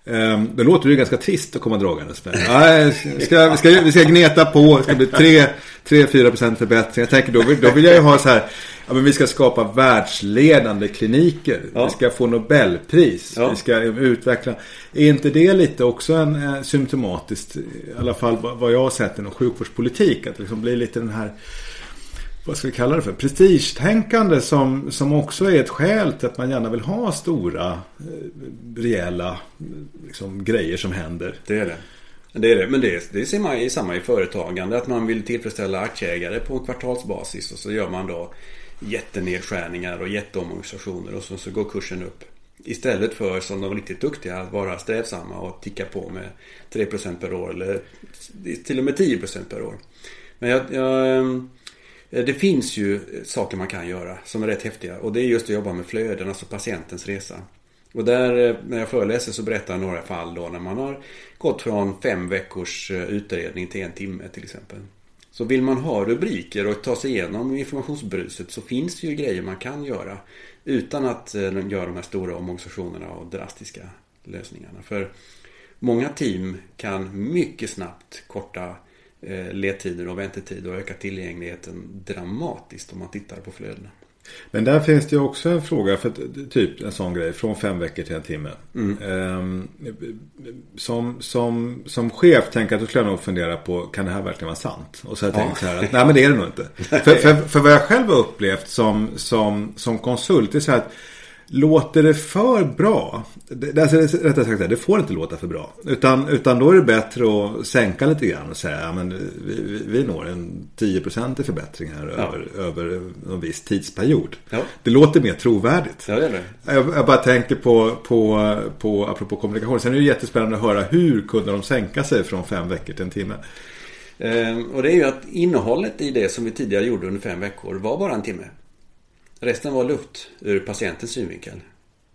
Ehm, det låter ju ganska trist att komma dragandes (laughs) med. Nej, ska, ska, vi ska gneta på. Det ska bli 3-4% förbättring. Jag tänker då, då vill jag ju ha så här. Ja, men vi ska skapa världsledande kliniker. Ja. Vi ska få Nobelpris. Ja. Vi ska utveckla. Är inte det lite också en eh, symptomatiskt. I alla fall vad jag har sett inom sjukvårdspolitik. Att det liksom blir lite den här vad ska vi kalla det för, prestigetänkande som, som också är ett skäl till att man gärna vill ha stora, eh, rejäla liksom, grejer som händer. Det är det. Det är det, men det, det ser man ju samma i företagande. Att man vill tillfredsställa aktieägare på en kvartalsbasis och så gör man då jättenedskärningar och jätteomorganisationer och så, så går kursen upp. Istället för som de riktigt duktiga att vara strävsamma och ticka på med 3% per år eller till och med 10% per år. Men jag, jag eh, det finns ju saker man kan göra som är rätt häftiga och det är just att jobba med flöden, alltså patientens resa. Och där eh, när jag föreläser så berättar jag några fall då när man har gått från fem veckors eh, utredning till en timme till exempel. Så vill man ha rubriker och ta sig igenom informationsbruset så finns det ju grejer man kan göra utan att eh, göra de här stora omorganisationerna och drastiska lösningarna. För många team kan mycket snabbt korta eh, ledtider och väntetider och öka tillgängligheten dramatiskt om man tittar på flödena. Men där finns det ju också en fråga, för typ en sån grej, från fem veckor till en timme. Mm. Ehm, som, som, som chef tänker jag att då skulle jag nog fundera på, kan det här verkligen vara sant? Och så har jag ja. tänkt så här, att, nej men det är det nog inte. (laughs) för, för, för vad jag själv har upplevt som, som, som konsult, det är så här att Låter det för bra? Det, alltså, rättare sagt, det får inte låta för bra. Utan, utan då är det bättre att sänka lite grann och säga att vi, vi når en 10% förbättring här ja. över, över en viss tidsperiod. Ja. Det låter mer trovärdigt. Ja, det är det. Jag, jag bara tänker på, på, på, apropå kommunikation. Sen är det jättespännande att höra hur kunde de sänka sig från fem veckor till en timme. Ehm, och det är ju att innehållet i det som vi tidigare gjorde under fem veckor var bara en timme. Resten var luft ur patientens synvinkel.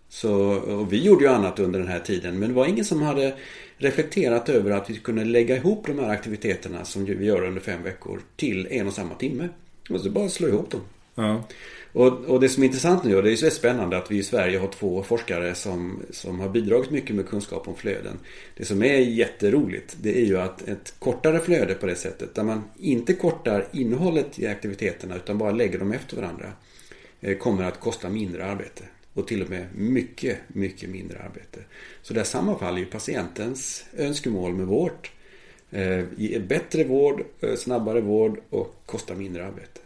Så, vi gjorde ju annat under den här tiden men det var ingen som hade reflekterat över att vi kunde lägga ihop de här aktiviteterna som vi gör under fem veckor till en och samma timme. Och så bara slå ihop dem. Ja. Och, och, det som är intressant nu och det är så spännande att vi i Sverige har två forskare som, som har bidragit mycket med kunskap om flöden. Det som är jätteroligt det är ju att ett kortare flöde på det sättet där man inte kortar innehållet i aktiviteterna utan bara lägger dem efter varandra kommer att kosta mindre arbete. Och till och med mycket, mycket mindre arbete. Så där sammanfaller ju patientens önskemål med vårt. Eh, ge bättre vård, eh, snabbare vård och kosta mindre arbete.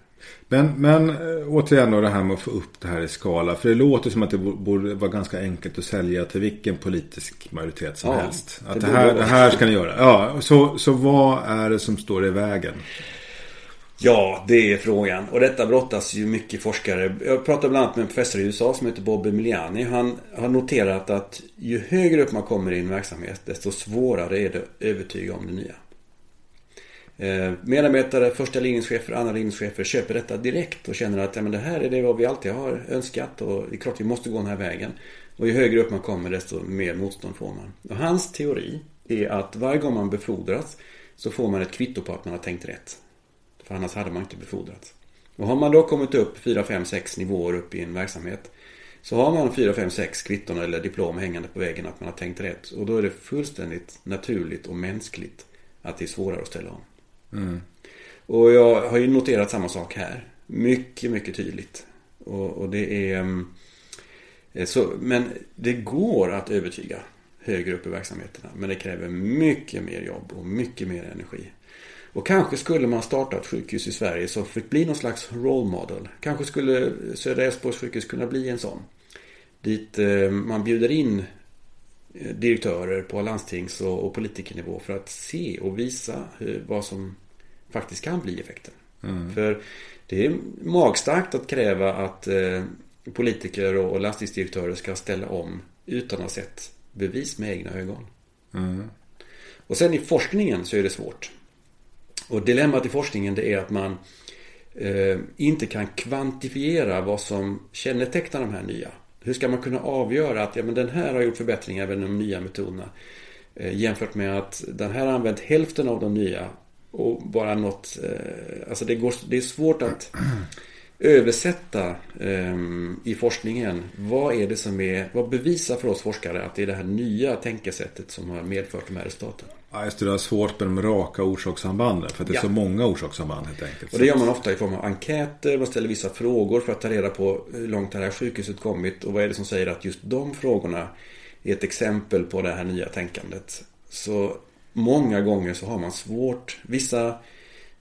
Men, men återigen då det här med att få upp det här i skala. För det låter som att det borde vara ganska enkelt att sälja till vilken politisk majoritet som ja, helst. Att det, det här, det här ska ni göra. Ja, så, så vad är det som står i vägen? Ja, det är frågan. Och detta brottas ju mycket forskare. Jag pratade bland annat med en professor i USA som heter Bob Emiliani. Han har noterat att ju högre upp man kommer i en verksamhet desto svårare är det att övertyga om det nya. Eh, medarbetare, första linjeschefer, andra linjeschefer köper detta direkt och känner att ja, men det här är det vad vi alltid har önskat och det är klart vi måste gå den här vägen. Och ju högre upp man kommer desto mer motstånd får man. Och hans teori är att varje gång man befordras så får man ett kvitto på att man har tänkt rätt. För annars hade man inte befordrats. Och har man då kommit upp 4, 5, 6 nivåer upp i en verksamhet så har man 4, 5, 6 kvitton eller diplom hängande på väggen att man har tänkt rätt. Och då är det fullständigt naturligt och mänskligt att det är svårare att ställa om. Mm. Och jag har ju noterat samma sak här. Mycket, mycket tydligt. Och, och det är... Mm, så, men det går att övertyga högre upp i verksamheterna. Men det kräver mycket mer jobb och mycket mer energi. Och kanske skulle man starta ett sjukhus i Sverige som fick bli någon slags role model. Kanske skulle Södra Älvsborgs sjukhus kunna bli en sån. Dit eh, man bjuder in eh, direktörer på landstings och politikernivå för att se och visa vad som faktiskt kan bli effekten. Mm. För det är magstarkt att kräva att eh, politiker och landstingsdirektörer ska ställa om utan att ha sett bevis med egna ögon. Mm. Och sen i forskningen så är det svårt. Och dilemmat i forskningen det är att man eh, inte kan kvantifiera vad som kännetecknar de här nya. Hur ska man kunna avgöra att ja, men den här har gjort förbättringar med de nya metoderna eh, jämfört med att den här har använt hälften av de nya och bara något, eh, alltså det, går, det är svårt att översätta eh, i forskningen. Vad är det som är, vad bevisar för oss forskare att det är det här nya tänkesättet som har medfört de här resultaten? Ja, just det, det är svårt med de raka orsakssambanden. För att det är ja. så många orsakssamband helt enkelt. Och det gör man ofta i form av enkäter. Man ställer vissa frågor för att ta reda på hur långt det här sjukhuset kommit. Och vad är det som säger att just de frågorna är ett exempel på det här nya tänkandet. Så många gånger så har man svårt. Vissa,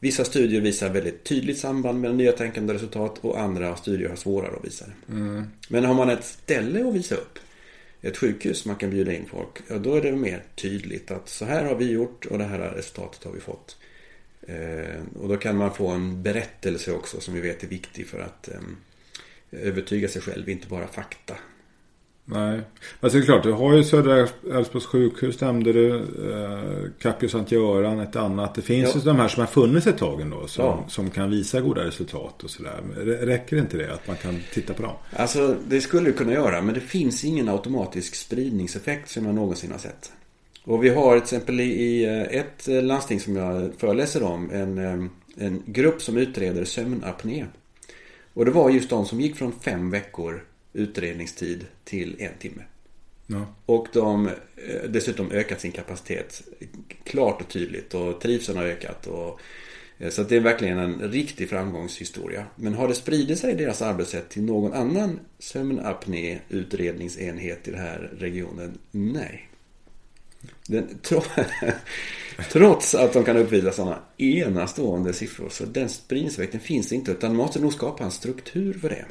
vissa studier visar väldigt tydligt samband med nya tänkande resultat. Och andra studier har svårare att visa det. Mm. Men har man ett ställe att visa upp ett sjukhus man kan bjuda in folk. Ja, då är det mer tydligt att så här har vi gjort och det här resultatet har vi fått. Eh, och då kan man få en berättelse också som vi vet är viktig för att eh, övertyga sig själv, inte bara fakta. Nej, men det är klart, du har ju Södra Älvsborgs sjukhus nämnde du. Eh, Capio Sankt Göran, ett annat. Det finns ja. ju de här som har funnits ett tag ändå. Som, ja. som kan visa goda resultat och sådär. Räcker inte det att man kan titta på dem? Alltså det skulle du kunna göra. Men det finns ingen automatisk spridningseffekt som jag någonsin har sett. Och vi har till exempel i eh, ett eh, landsting som jag föreläser om. En, eh, en grupp som utreder sömnapné. Och det var just de som gick från fem veckor utredningstid till en timme. Ja. Och de eh, dessutom ökat sin kapacitet klart och tydligt och trivseln har ökat. Och, eh, så det är verkligen en riktig framgångshistoria. Men har det spridit sig deras arbetssätt till någon annan sömnapné utredningsenhet i den här regionen? Nej. Den, (laughs) trots att de kan uppvisa sådana enastående siffror så den spridningseffekten finns inte utan man måste nog skapa en struktur för det.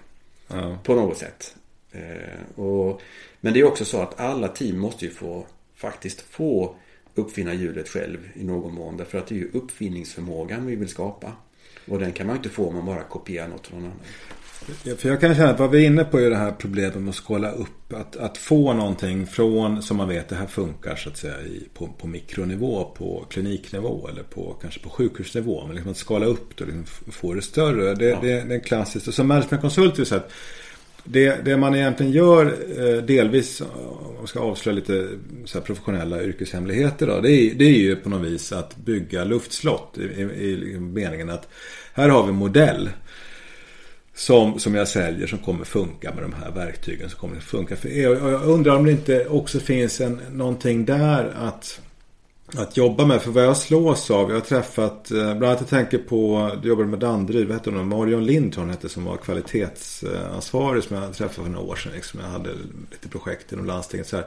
Ja. På något sätt. Eh, och, men det är också så att alla team måste ju få faktiskt få uppfinna hjulet själv i någon mån. Därför att det är ju uppfinningsförmågan vi vill skapa. Och den kan man inte få om man bara kopierar något från någon annan. För jag kan känna att vad vi är inne på är det här problemet med att skala upp. Att, att få någonting från, som man vet, det här funkar så att säga i, på, på mikronivå, på kliniknivå eller på, kanske på sjukhusnivå. Men liksom att skala upp det och liksom få det större. Det, ja. det, det är klassiskt. Och som managementkonsult så att det, det man egentligen gör eh, delvis, om man ska avslöja lite så professionella yrkeshemligheter då, det är, det är ju på något vis att bygga luftslott i, i, i meningen att här har vi en modell som, som jag säljer som kommer funka med de här verktygen som kommer funka. För jag, jag undrar om det inte också finns en, någonting där att att jobba med. För vad jag slås av, jag har träffat, eh, bland annat jag tänker på, du jobbade med Danderyd, vad hette hon? Marion Lindholm hette som var kvalitetsansvarig som jag träffade för några år sedan. Liksom. Jag hade lite projekt inom landstinget. Så här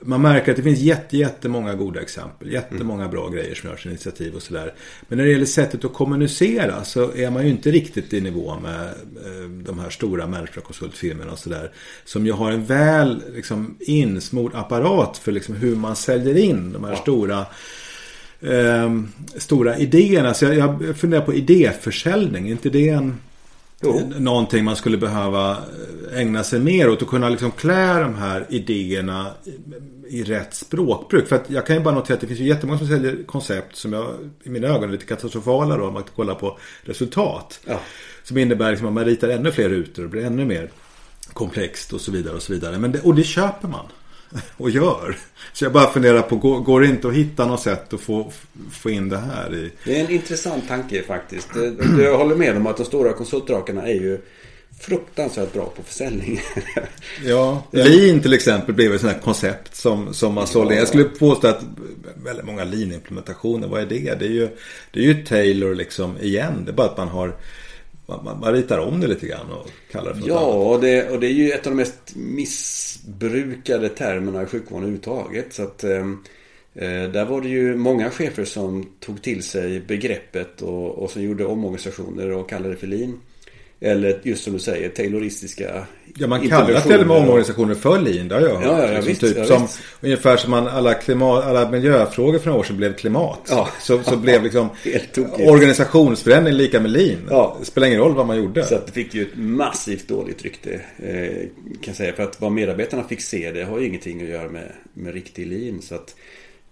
man märker att det finns jätte, jättemånga goda exempel. Jättemånga bra grejer som görs initiativ och sådär. Men när det gäller sättet att kommunicera så är man ju inte riktigt i nivå med eh, de här stora managementkonsultfirmorna och sådär. Som ju har en väl liksom, insmord apparat för liksom, hur man säljer in de här stora eh, stora idéerna. Så jag, jag funderar på idéförsäljning. Är inte det en Jo. Någonting man skulle behöva ägna sig mer åt och kunna liksom klä de här idéerna i rätt språkbruk. För att jag kan ju bara notera att det finns ju jättemånga som säljer koncept som jag i mina ögon är lite katastrofala då om man kollar på resultat. Ja. Som innebär liksom att man ritar ännu fler rutor och blir ännu mer komplext och så vidare och så vidare. Men det, och det köper man. (laughs) och gör. Så jag bara funderar på, går, går det inte att hitta något sätt att få, få in det här i? Det är en intressant tanke faktiskt. Jag håller med om att de stora konsultdrakarna är ju fruktansvärt bra på försäljning. (laughs) ja, Lean till exempel blev ett sånt här koncept som, som man sålde. Jag skulle påstå att väldigt många Lean-implementationer, vad är det? Det är ju, det är ju Taylor liksom igen. Det är bara att man har man, man, ritar om det lite grann och kallar det för Ja, och det, och det är ju ett av de mest missbrukade termerna i sjukvården överhuvudtaget. Så att, eh, eh, där var det ju många chefer som tog till sig begreppet och, och som gjorde omorganisationer och kallade det för lean. Eller just som du säger, tayloristiska Ja, man kallar till och med omorganisationer för lean. Det har jag hört. Ja, ja, ja, liksom, typ, som, Ungefär som man, alla, klimat, alla miljöfrågor för några år sedan blev klimat. Ja. Så, så blev liksom (laughs) organisationsförändring lika med lean. Ja. Det spelar ingen roll vad man gjorde. Så att det fick ju ett massivt dåligt rykte. Eh, kan säga. För att vad medarbetarna fick se det har ju ingenting att göra med, med riktig lean. Så att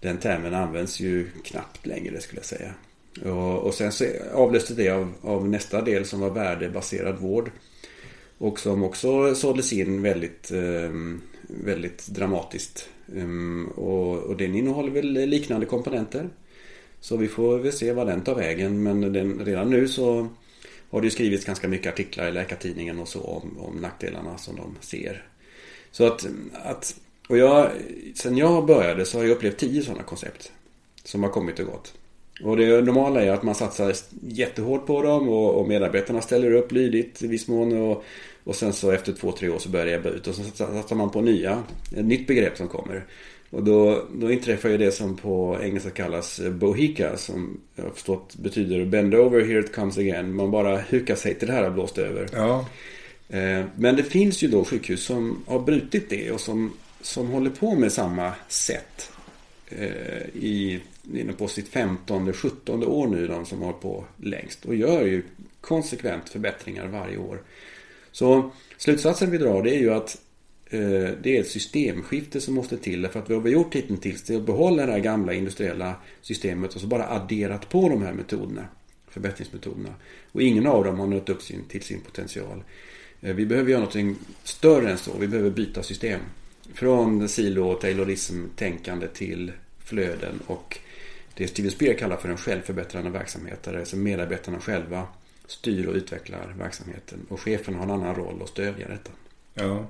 den termen används ju knappt längre skulle jag säga. Och, och sen så avlöstes det av, av nästa del som var värdebaserad vård. Och som också såldes in väldigt, ehm, väldigt dramatiskt. Ehm, och, och den innehåller väl liknande komponenter. Så vi får väl se vad den tar vägen. Men den, redan nu så har det ju skrivits ganska mycket artiklar i Läkartidningen och så om, om nackdelarna som de ser. Så att, att och jag, sen jag började så har jag upplevt tio sådana koncept. Som har kommit och gått. Och det normala är att man satsar jättehårt på dem och, och medarbetarna ställer upp lydigt i viss mån. Och, och sen så efter två, tre år så börjar det ebba ut och så satsar man på nya. Ett nytt begrepp som kommer. Och då, då inträffar ju det som på engelska kallas bohika som jag har förstått betyder bend over, here it comes again. Man bara hukar sig till det här har blåst över. Ja. Eh, men det finns ju då sjukhus som har brutit det och som, som håller på med samma sätt eh, inne på sitt 15 17 år nu de som har på längst och gör ju konsekvent förbättringar varje år. Så slutsatsen vi drar det är ju att eh, det är ett systemskifte som måste till. Därför att vad vi har gjort hittills är att behålla det här gamla industriella systemet och så bara adderat på de här metoderna. Förbättringsmetoderna. Och ingen av dem har nått upp sin, till sin potential. Eh, vi behöver göra någonting större än så. Vi behöver byta system. Från silo och taylorism-tänkande till flöden och det Steven Spear kallar för en självförbättrande verksamhet. Där alltså medarbetarna själva styr och utvecklar verksamheten. Och chefen har en annan roll att stödja detta. Ja.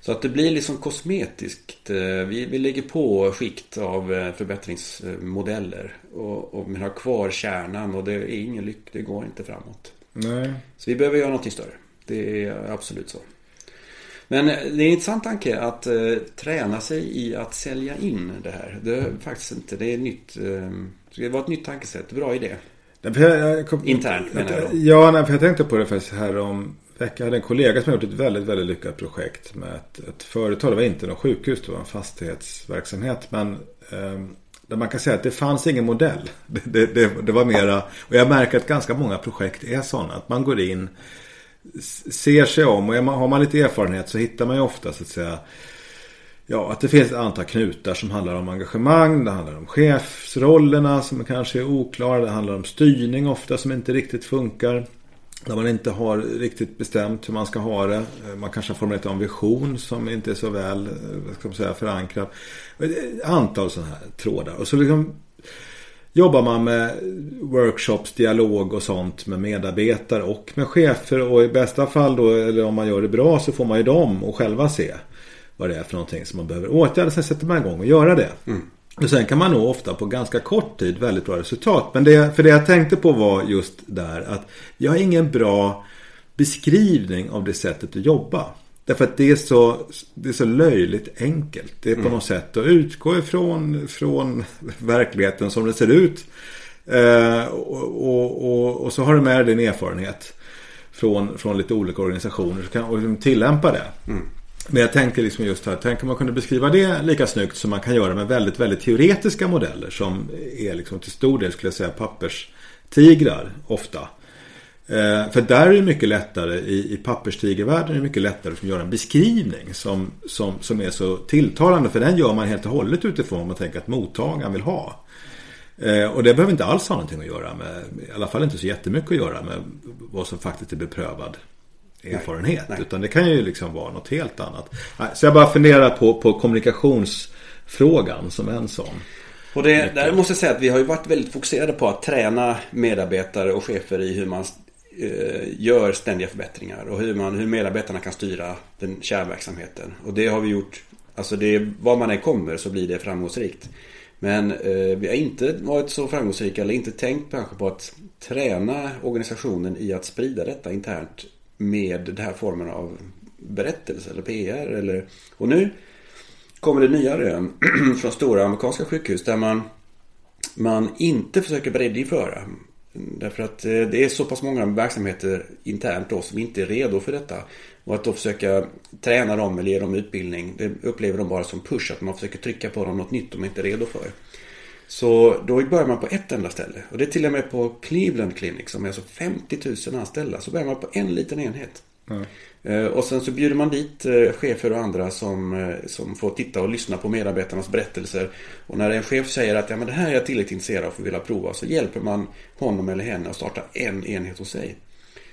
Så att det blir liksom kosmetiskt. Eh, vi, vi lägger på skikt av eh, förbättringsmodeller. Och, och men har kvar kärnan och det är ingen lyck. Det går inte framåt. Nej. Så vi behöver göra någonting större. Det är absolut så. Men eh, det är en intressant tanke att eh, träna sig i att sälja in det här. Det är faktiskt inte, det är nytt. Eh, det var ett nytt tankesätt. Bra idé. Jag, kom, Internt menar jag då. Ja, nej, för jag tänkte på det faktiskt här om vecka. Jag hade en kollega som har gjort ett väldigt, väldigt lyckat projekt med ett, ett företag. Det var inte något sjukhus, det var en fastighetsverksamhet. Men eh, där man kan säga att det fanns ingen modell. (laughs) Det, det, det, det, var mera, och jag märker att ganska många projekt är sådana. Att man går in, ser sig om och har man lite erfarenhet så hittar man ju ofta så att säga Ja, att det finns ett antal knutar som handlar om engagemang, det handlar om chefsrollerna som kanske är oklara, det handlar om styrning ofta som inte riktigt funkar. Där man inte har riktigt bestämt hur man ska ha det. Eh, man kanske har formulerat en vision som inte är så väl eh, ska man säga, förankrad. Ett antal sådana här trådar. Och så liksom jobbar man med workshops, dialog och sånt med medarbetare och med chefer. Och i bästa fall då, eller om man gör det bra så får man ju dem och själva se vad det är för någonting som man behöver åtgärda. Sen sätter man igång och göra det. Mm. Och sen kan man nå ofta på ganska kort tid väldigt bra resultat. Men det, för det jag tänkte på var just där att jag har ingen bra beskrivning av det sättet att jobba. Därför att det är så, det är så löjligt enkelt. Det är på mm. något sätt att utgå ifrån från verkligheten som det ser ut. Eh, och, och, och, och, så har du med dig din erfarenhet från, från lite olika organisationer och, kan, och liksom tillämpa det. Mm. Men jag tänker liksom just här, tänk om man kunde beskriva det lika snyggt som man kan göra med väldigt, väldigt teoretiska modeller som är liksom till stor del skulle jag säga papperstigrar ofta. Eh, för där är det mycket lättare i, i papperstigervärlden är det mycket lättare att göra en beskrivning som, som, som är så tilltalande för den gör man helt och hållet utifrån vad man tänker att mottagaren vill ha. Eh, och det behöver inte alls ha någonting att göra med, i alla fall inte så jättemycket att göra med vad som faktiskt är beprövad erfarenhet. Nej, nej. Utan det kan ju liksom vara något helt annat. Så jag bara funderar på, på kommunikationsfrågan som en sån. Och det, där måste jag säga att vi har ju varit väldigt fokuserade på att träna medarbetare och chefer i hur man Eh, gör ständiga förbättringar och hur, man, hur medarbetarna kan styra den kärnverksamheten. Och det har vi gjort, alltså det, var man än kommer så blir det framgångsrikt. Men eh, vi har inte varit så framgångsrika eller inte tänkt kanske på att träna organisationen i att sprida detta internt med den här formen av berättelse eller PR. Eller, och nu kommer det nya rön (clears throat) från stora amerikanska sjukhus där man, man inte försöker breddinföra. Därför att eh, det är så pass många verksamheter internt då som inte är redo för detta. Och att då försöka träna dem eller ge dem utbildning, det upplever de bara som push. Att man försöker trycka på dem något nytt de inte är redo för. Så då börjar man på ett enda ställe. Och det är till och med på Cleveland Clinic som är alltså 50 000 anställda. Så börjar man på en liten enhet. Mm. Och sen så bjuder man dit eh, chefer och andra som, eh, som får titta och lyssna på medarbetarnas berättelser. Och när en chef säger att ja, men det här är jag tillräckligt intresserad av och vill prova. Så hjälper man honom eller henne att starta en enhet hos sig.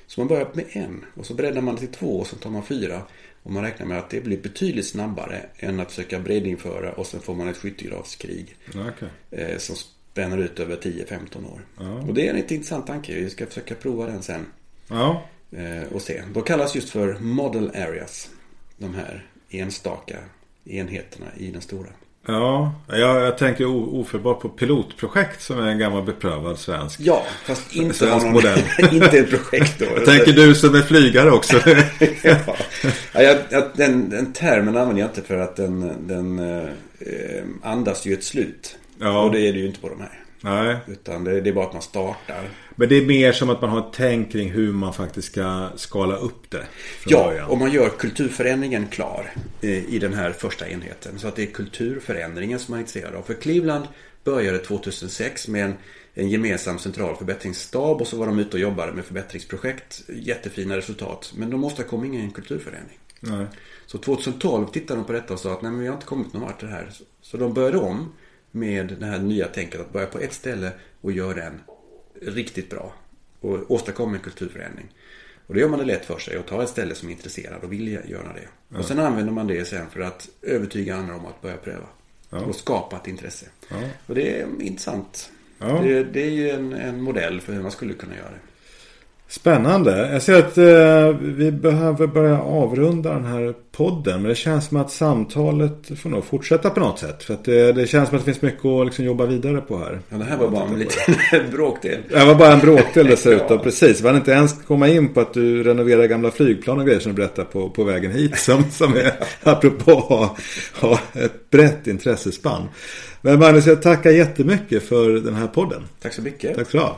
Så man börjar med en och så breddar man till två och så tar man fyra. Och man räknar med att det blir betydligt snabbare än att försöka breddinföra och sen får man ett skyttegravskrig. Okay. Eh, som spänner ut över 10-15 år. Ja. Och det är en intressant tanke. Vi ska försöka prova den sen. Ja. Eh, och se. De kallas just för model areas. De här enstaka enheterna i den stora. Ja, jag, jag tänker ofelbart på pilotprojekt som är en gammal beprövad svensk Ja, fast inte svensk någon, modell. (laughs) inte ett projekt då. (laughs) jag tänker du som är flygare också. (laughs) ja. ja jag, jag, den, den termen använder jag inte för att den, den eh, andas ju ett slut. Ja. Och det är det ju inte på de här. Nej. Utan det, det, är bara att man startar. Men det är mer som att man har ett tänk kring hur man faktiskt ska skala upp det. Ja, början. och man gör kulturförändringen klar i, i den här första enheten. Så att det är kulturförändringen som man är intresserad av. För Cleveland började 2006 med en, en gemensam central förbättringsstab och så var de ute och jobbade med förbättringsprojekt. Jättefina resultat. Men de åstadkom ingen kulturförändring. Nej. Så 2012 tittade de på detta och sa att nej men vi har inte kommit någon vart det här. Så de började om med det här nya tänket att börja på ett ställe och göra den riktigt bra. Och åstadkomma en kulturförändring. Och då gör man det lätt för sig och tar ett ställe som är intresserad och vill göra det. Ja. Och sen använder man det sen för att övertyga andra om att börja pröva. Ja. Och skapa ett intresse. Ja. Och det är intressant. Det, det, är ju en, en modell för hur man skulle kunna göra det. Spännande. Jag ser att eh, vi behöver börja avrunda den här podden. Men det känns som att samtalet får nog fortsätta på något sätt. För att det, det känns som att det finns mycket att liksom jobba vidare på här. Ja, det här var bara en liten (laughs) bråkdel. Det var bara en bråkdel (laughs) dessutom. ja. Precis. Vi hade inte ens komma in på att du renoverar gamla flygplan och grejer som du berättade på, på vägen hit. Som, (laughs) som är apropå ha, ha ett brett intressespann. Men Magnus, jag tackar jättemycket för den här podden. Tack så mycket. Tack så ha.